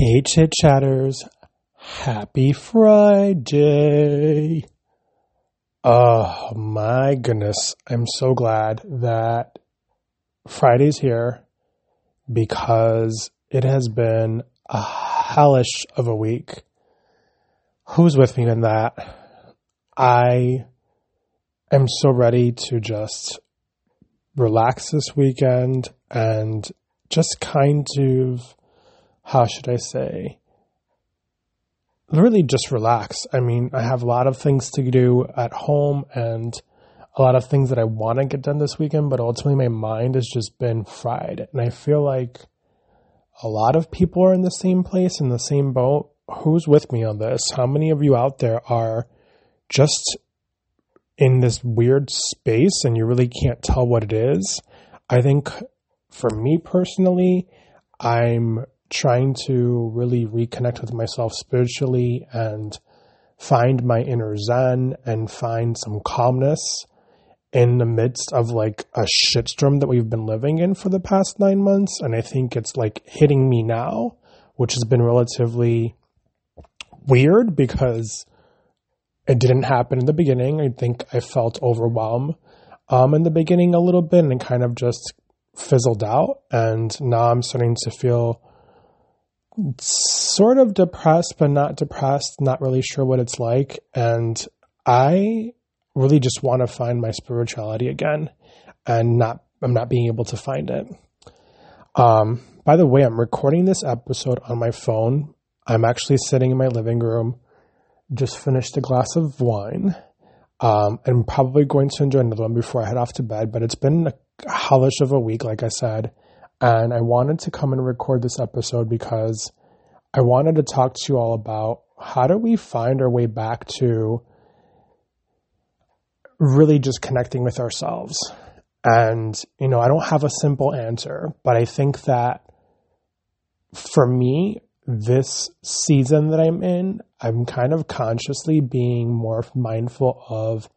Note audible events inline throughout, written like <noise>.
Hey, chit chatters. Happy Friday. Oh my goodness. I'm so glad that Friday's here because it has been a hellish of a week. Who's with me in that? I am so ready to just relax this weekend and just kind of how should I say, really just relax. I mean, I have a lot of things to do at home and a lot of things that I want to get done this weekend, but ultimately my mind has just been fried. And I feel like a lot of people are in the same place, in the same boat. Who's with me on this? How many of you out there are just in this weird space and you really can't tell what it is? I think for me personally, I'm trying to really reconnect with myself spiritually and find my inner zen and find some calmness in the midst of like a shitstorm that we've been living in for the past nine months. And I think it's like hitting me now, which has been relatively weird because it didn't happen in the beginning. I think I felt overwhelmed um, in the beginning a little bit and kind of just fizzled out. And now I'm starting to feel sort of depressed, but not depressed, not really sure what it's like. And I really just want to find my spirituality again and not, I'm not being able to find it. Um, by the way, I'm recording this episode on my phone. I'm actually sitting in my living room, just finished a glass of wine. Um, and probably going to enjoy another one before I head off to bed, but it's been a hellish of a week, like I said. And I wanted to come and record this episode because I wanted to talk to you all about how do we find our way back to really just connecting with ourselves. And, you know, I don't have a simple answer, but I think that for me, this season that I'm in, I'm kind of consciously being more mindful of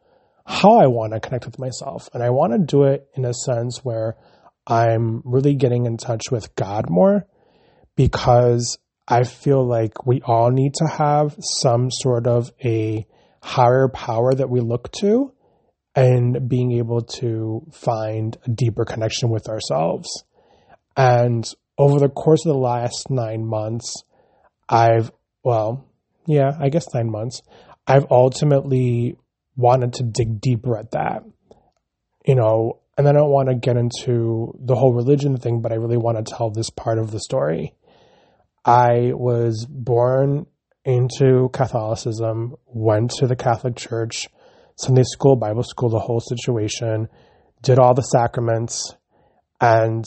how I want to connect with myself. And I want to do it in a sense where I'm really getting in touch with God more because I feel like we all need to have some sort of a higher power that we look to and being able to find a deeper connection with ourselves. And over the course of the last nine months, I've, well, yeah, I guess nine months, I've ultimately wanted to dig deeper at that. You know, and I don't want to get into the whole religion thing, but I really want to tell this part of the story. I was born into Catholicism, went to the Catholic Church, Sunday school, Bible school, the whole situation, did all the sacraments. And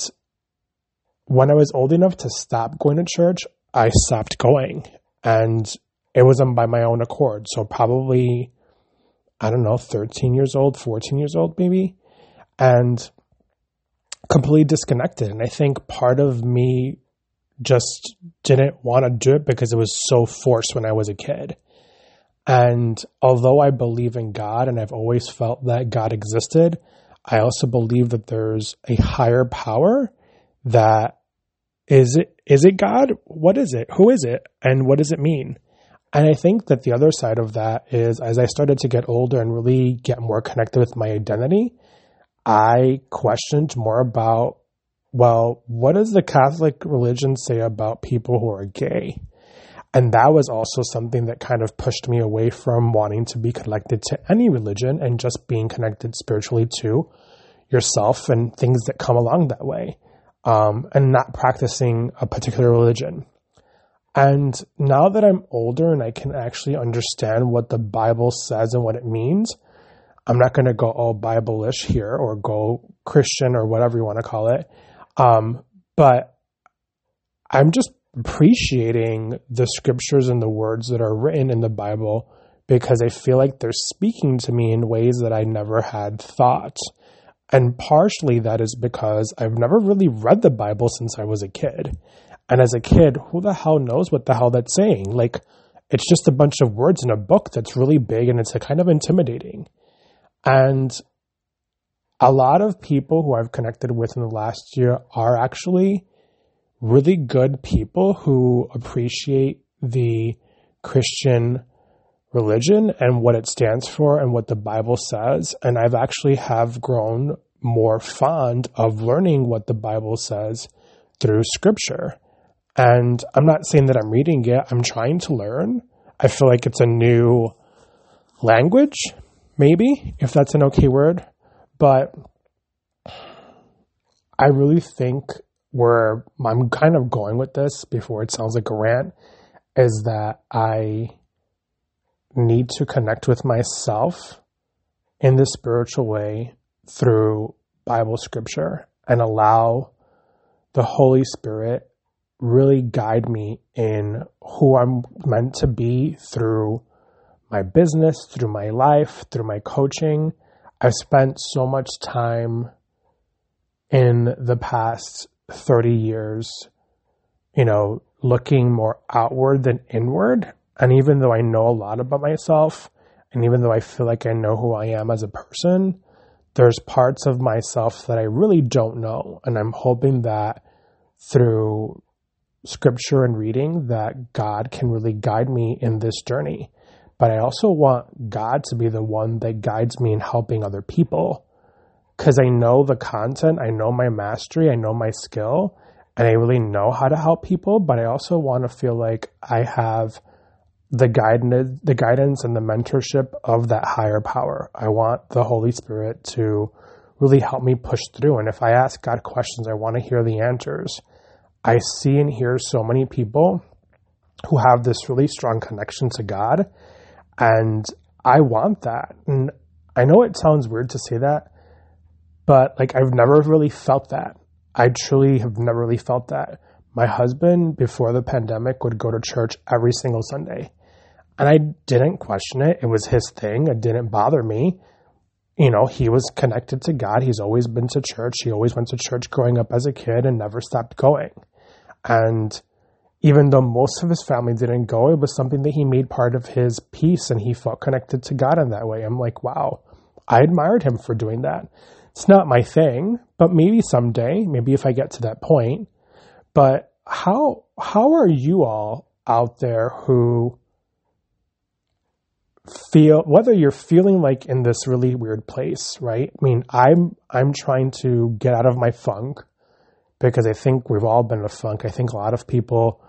when I was old enough to stop going to church, I stopped going. And it was by my own accord. So probably, I don't know, 13 years old, 14 years old, maybe and completely disconnected. And I think part of me just didn't want to do it because it was so forced when I was a kid. And although I believe in God and I've always felt that God existed, I also believe that there's a higher power that is it is it God? What is it? Who is it? And what does it mean? And I think that the other side of that is as I started to get older and really get more connected with my identity, I questioned more about, well, what does the Catholic religion say about people who are gay? And that was also something that kind of pushed me away from wanting to be connected to any religion and just being connected spiritually to yourself and things that come along that way, um, and not practicing a particular religion. And now that I'm older and I can actually understand what the Bible says and what it means, I'm not going to go all Bible-ish here or go Christian or whatever you want to call it. Um, but I'm just appreciating the scriptures and the words that are written in the Bible because I feel like they're speaking to me in ways that I never had thought. And partially that is because I've never really read the Bible since I was a kid. And as a kid, who the hell knows what the hell that's saying? Like, it's just a bunch of words in a book that's really big and it's kind of intimidating. And a lot of people who I've connected with in the last year are actually really good people who appreciate the Christian religion and what it stands for and what the Bible says. And I've actually have grown more fond of learning what the Bible says through scripture. And I'm not saying that I'm reading it, I'm trying to learn. I feel like it's a new language, maybe, if that's an okay word. But I really think where I'm kind of going with this before it sounds like a rant is that I need to connect with myself in the spiritual way through Bible scripture and allow the Holy Spirit really guide me in who I'm meant to be through my business, through my life, through my coaching. I've spent so much time in the past 30 years, you know, looking more outward than inward. And even though I know a lot about myself, and even though I feel like I know who I am as a person, there's parts of myself that I really don't know. And I'm hoping that through scripture and reading that God can really guide me in this journey. But I also want God to be the one that guides me in helping other people because I know the content, I know my mastery, I know my skill, and I really know how to help people. But I also want to feel like I have the guidance, the guidance and the mentorship of that higher power. I want the Holy Spirit to really help me push through. And if I ask God questions, I want to hear the answers. I see and hear so many people who have this really strong connection to God, and I want that. And I know it sounds weird to say that, but like I've never really felt that. I truly have never really felt that. My husband, before the pandemic, would go to church every single Sunday. And I didn't question it. It was his thing. It didn't bother me. You know, he was connected to God. He's always been to church. He always went to church growing up as a kid and never stopped going. And even though most of his family didn't go, it was something that he made part of his peace and he felt connected to God in that way. I'm like, wow, I admired him for doing that. It's not my thing, but maybe someday, maybe if I get to that point. But how how are you all out there who feel whether you're feeling like in this really weird place, right? I mean, I'm I'm trying to get out of my funk because I think we've all been in a funk. I think a lot of people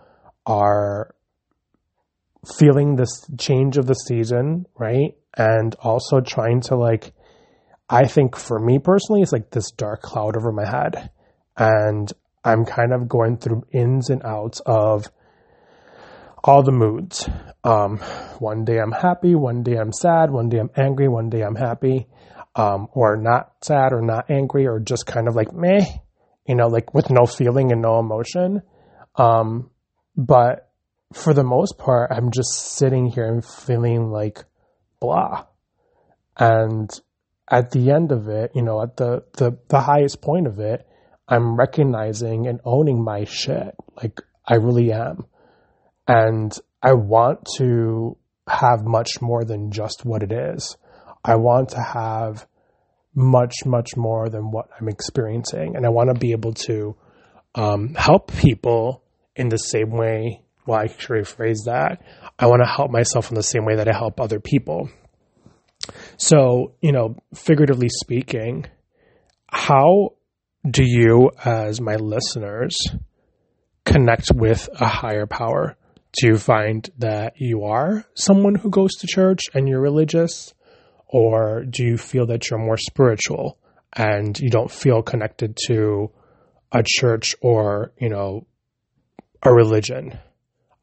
are feeling this change of the season, right? And also trying to like I think for me personally, it's like this dark cloud over my head. And I'm kind of going through ins and outs of all the moods. Um, one day I'm happy, one day I'm sad, one day I'm angry, one day I'm happy, um, or not sad or not angry, or just kind of like meh, you know, like with no feeling and no emotion. Um, but for the most part, I'm just sitting here and feeling like blah. And at the end of it, you know, at the, the, the highest point of it, I'm recognizing and owning my shit. Like I really am. And I want to have much more than just what it is. I want to have much, much more than what I'm experiencing. And I want to be able to um, help people in the same way. Well, I should rephrase that. I want to help myself in the same way that I help other people. So, you know, figuratively speaking, how do you, as my listeners, connect with a higher power? Do you find that you are someone who goes to church and you're religious? Or do you feel that you're more spiritual and you don't feel connected to a church or, you know, a religion?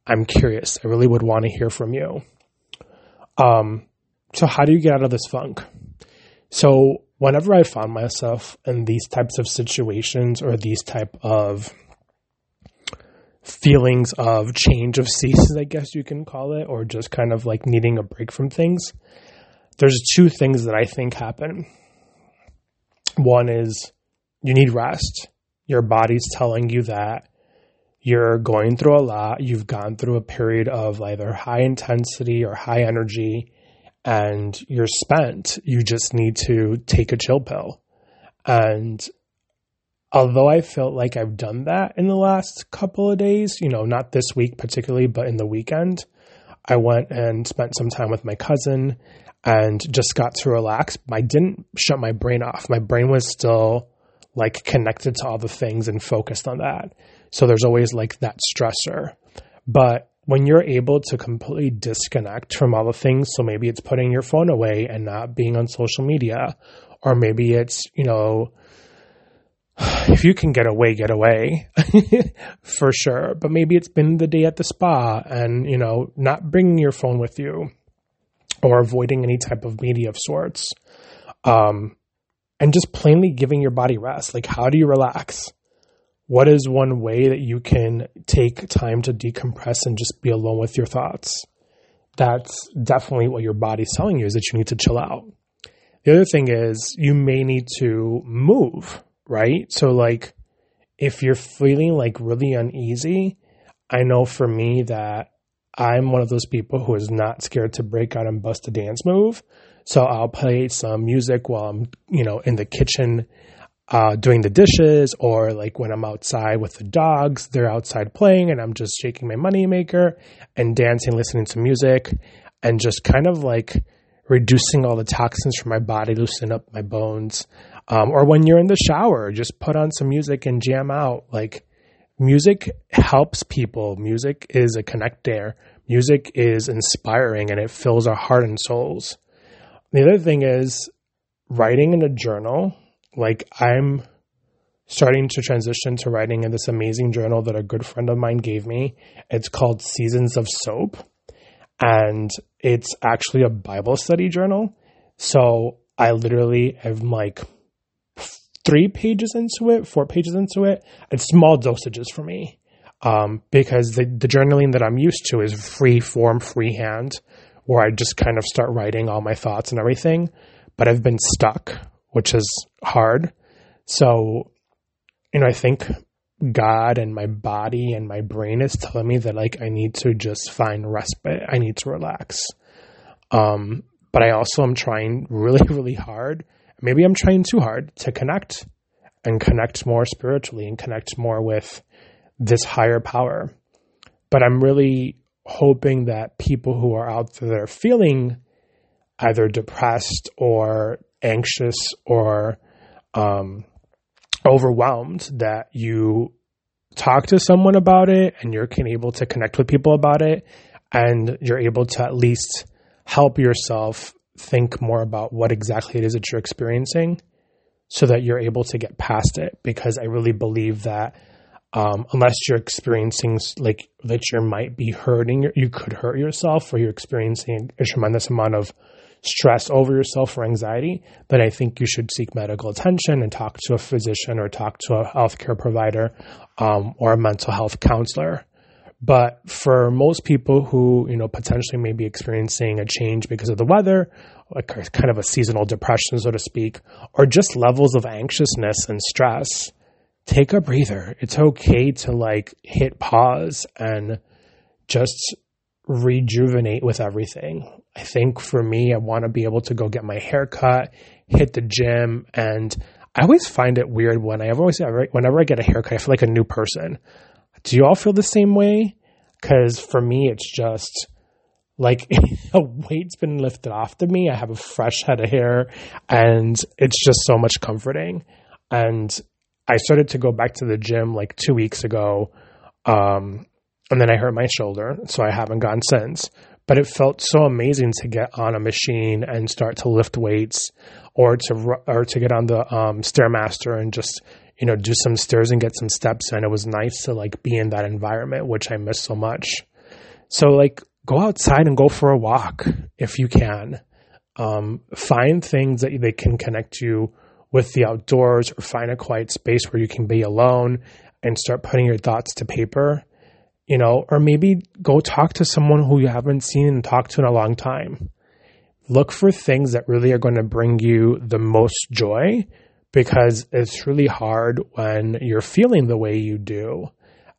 I'm curious. I really would want to hear from you. Um, so how do you get out of this funk? So whenever I found myself in these types of situations or these type of feelings of change of seasons, I guess you can call it, or just kind of like needing a break from things, there's two things that I think happen. One is you need rest. Your body's telling you that you're going through a lot. You've gone through a period of either high intensity or high energy and you're spent. You just need to take a chill pill. And although I felt like I've done that in the last couple of days, you know, not this week particularly, but in the weekend, I went and spent some time with my cousin and just got to relax. I didn't shut my brain off. My brain was still like connected to all the things and focused on that. So there's always like that stressor. But when you're able to completely disconnect from all the things, so maybe it's putting your phone away and not being on social media, or maybe it's, you know, <sighs> if you can get away, get away <laughs> for sure. But maybe it's been the day at the spa and, you know, not bringing your phone with you or avoiding any type of media of sorts. Um, and just plainly giving your body rest. Like, how do you relax? What is one way that you can take time to decompress and just be alone with your thoughts? That's definitely what your body's telling you is that you need to chill out. The other thing is you may need to move right? So, like, if you're feeling like really uneasy, I know for me that I'm one of those people who is not scared to break out and bust a dance move. So I'll play some music while I'm, you know, in the kitchen uh, doing the dishes, or like when I'm outside with the dogs, they're outside playing, and I'm just shaking my moneymaker and dancing, listening to music, and just kind of like reducing all the toxins from my body, loosen up my bones. Um, or when you're in the shower, just put on some music and jam out. Like music helps people. Music is a connector. Music is inspiring and it fills our heart and souls. The other thing is writing in a journal. Like I'm starting to transition to writing in this amazing journal that a good friend of mine gave me. It's called Seasons of Soap. And it's actually a Bible study journal. So I literally am like three pages into it, four pages into it, it's small dosages for me. Um, because the, the journaling that I'm used to is free form, freehand, where I just kind of start writing all my thoughts and everything. But I've been stuck, which is hard. So, you know, I think God and my body and my brain is telling me that like I need to just find respite. I need to relax. Um, but I also am trying really, <laughs> really hard maybe I'm trying too hard to connect and connect more spiritually and connect more with this higher power. But I'm really hoping that people who are out there feeling either depressed or anxious or um, overwhelmed, that you talk to someone about it and you're able to connect with people about it and you're able to at least help yourself think more about what exactly it is that you're experiencing so that you're able to get past it. Because I really believe that um, unless you're experiencing like that you might be hurting, you could hurt yourself or you're experiencing a tremendous amount of stress over yourself or anxiety, then I think you should seek medical attention and talk to a physician or talk to a healthcare provider um, or a mental health counselor. But for most people who, you know, potentially may be experiencing a change because of the weather, like kind of a seasonal depression, so to speak, or just levels of anxiousness and stress, take a breather. It's okay to like hit pause and just rejuvenate with everything. I think for me, I want to be able to go get my hair cut, hit the gym, and I always find it weird when I always whenever I get a haircut, I feel like a new person. Do you all feel the same way? Because for me, it's just like <laughs> a weight's been lifted off of me. I have a fresh head of hair, and it's just so much comforting. And I started to go back to the gym like two weeks ago, um, and then I hurt my shoulder, so I haven't gone since. But it felt so amazing to get on a machine and start to lift weights, or to or to get on the um, stairmaster and just you know, do some stairs and get some steps and It was nice to like be in that environment, which I miss so much. So like go outside and go for a walk if you can. Um, find things that they can connect you with the outdoors or find a quiet space where you can be alone and start putting your thoughts to paper, you know, or maybe go talk to someone who you haven't seen and talked to in a long time. Look for things that really are going to bring you the most joy because it's really hard when you're feeling the way you do.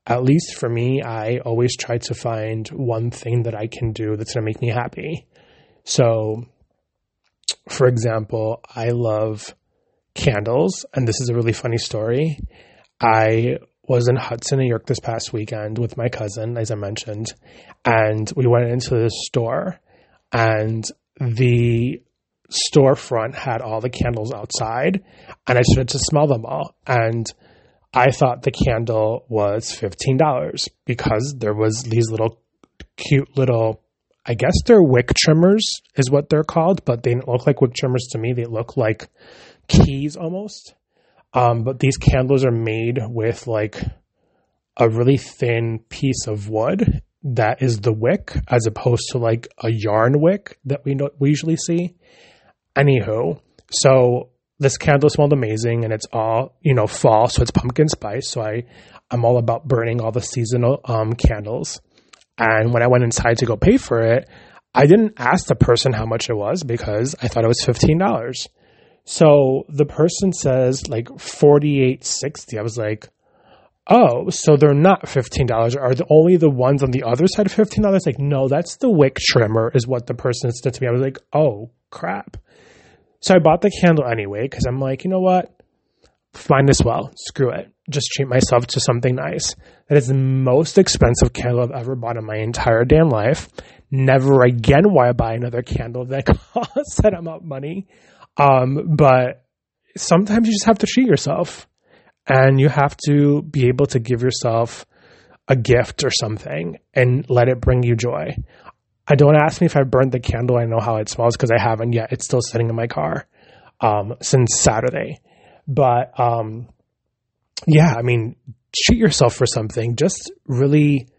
At least for me, I always try to find one thing that I can do that's going to make me happy. So, for example, I love candles, and this is a really funny story. I was in Hudson, New York this past weekend with my cousin, as I mentioned, and we went into the store, and the storefront had all the candles outside, and I started to smell them all. And I thought the candle was $15 because there was these little cute little I guess they're wick trimmers is what they're called, but they look like wick trimmers to me. They look like keys almost. Um, but these candles are made with like a really thin piece of wood that is the wick as opposed to like a yarn wick that we know, we usually see. Anywho, so this candle smelled amazing and it's all, you know, fall, so it's pumpkin spice. So I I'm all about burning all the seasonal um, candles. And when I went inside to go pay for it, I didn't ask the person how much it was because I thought it was $15. So the person says like 48.60. I was like, "Oh, so they're not $15. Are the only the ones on the other side of $15?" Like, "No, that's the wick trimmer," is what the person said to me. I was like, "Oh, crap." So I bought the candle anyway cuz I'm like, "You know what? Find as well. Screw it. Just treat myself to something nice. That is the most expensive candle I've ever bought in my entire damn life. Never again will I buy another candle that <laughs> costs that amount of money. Um, but sometimes you just have to treat yourself and you have to be able to give yourself a gift or something and let it bring you joy. I don't ask me if I burned the candle. I know how it smells because I haven't yet. It's still sitting in my car um, since Saturday. But um, yeah, I mean, treat yourself for something. Just really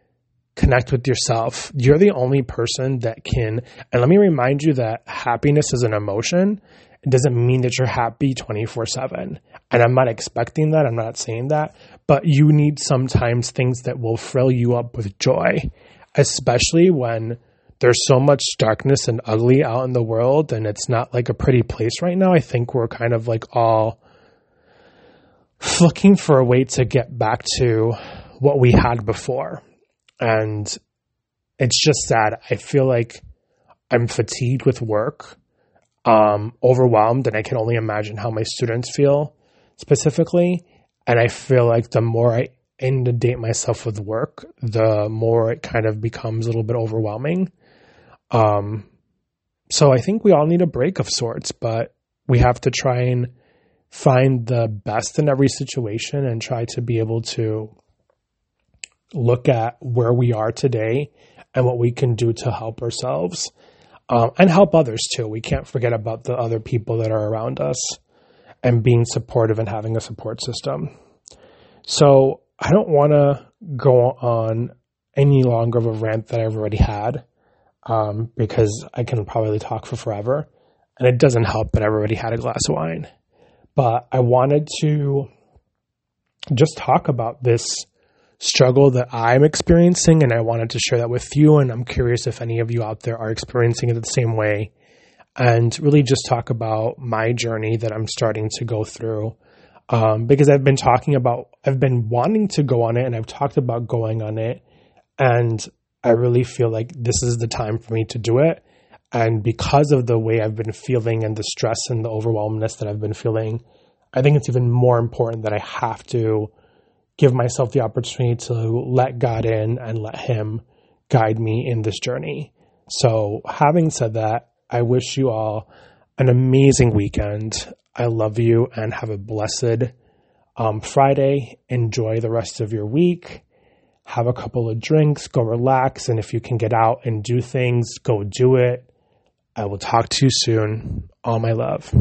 connect with yourself. You're the only person that can. And let me remind you that happiness is an emotion. It doesn't mean that you're happy 24 7. And I'm not expecting that. I'm not saying that. But you need sometimes things that will fill you up with joy, especially when there's so much darkness and ugly out in the world and it's not like a pretty place right now. I think we're kind of like all looking for a way to get back to what we had before. And it's just sad. I feel like I'm fatigued with work, um, overwhelmed, and I can only imagine how my students feel specifically. And I feel like the more I inundate myself with work, the more it kind of becomes a little bit overwhelming. Um, so I think we all need a break of sorts, but we have to try and find the best in every situation and try to be able to look at where we are today and what we can do to help ourselves um, and help others too. We can't forget about the other people that are around us and being supportive and having a support system. So I don't want to go on any longer of a rant that I've already had um, because I can probably talk for forever. And it doesn't help that I've already had a glass of wine but I wanted to just talk about this struggle that I'm experiencing, and I wanted to share that with you. And I'm curious if any of you out there are experiencing it the same way, and really just talk about my journey that I'm starting to go through. Um, because I've been talking about, I've been wanting to go on it, and I've talked about going on it, and I really feel like this is the time for me to do it. And because of the way I've been feeling and the stress and the overwhelmness that I've been feeling, I think it's even more important that I have to give myself the opportunity to let God in and let Him guide me in this journey. So, having said that, I wish you all an amazing weekend. I love you and have a blessed um, Friday. Enjoy the rest of your week. Have a couple of drinks, go relax. And if you can get out and do things, go do it. I will talk to you soon. All my love.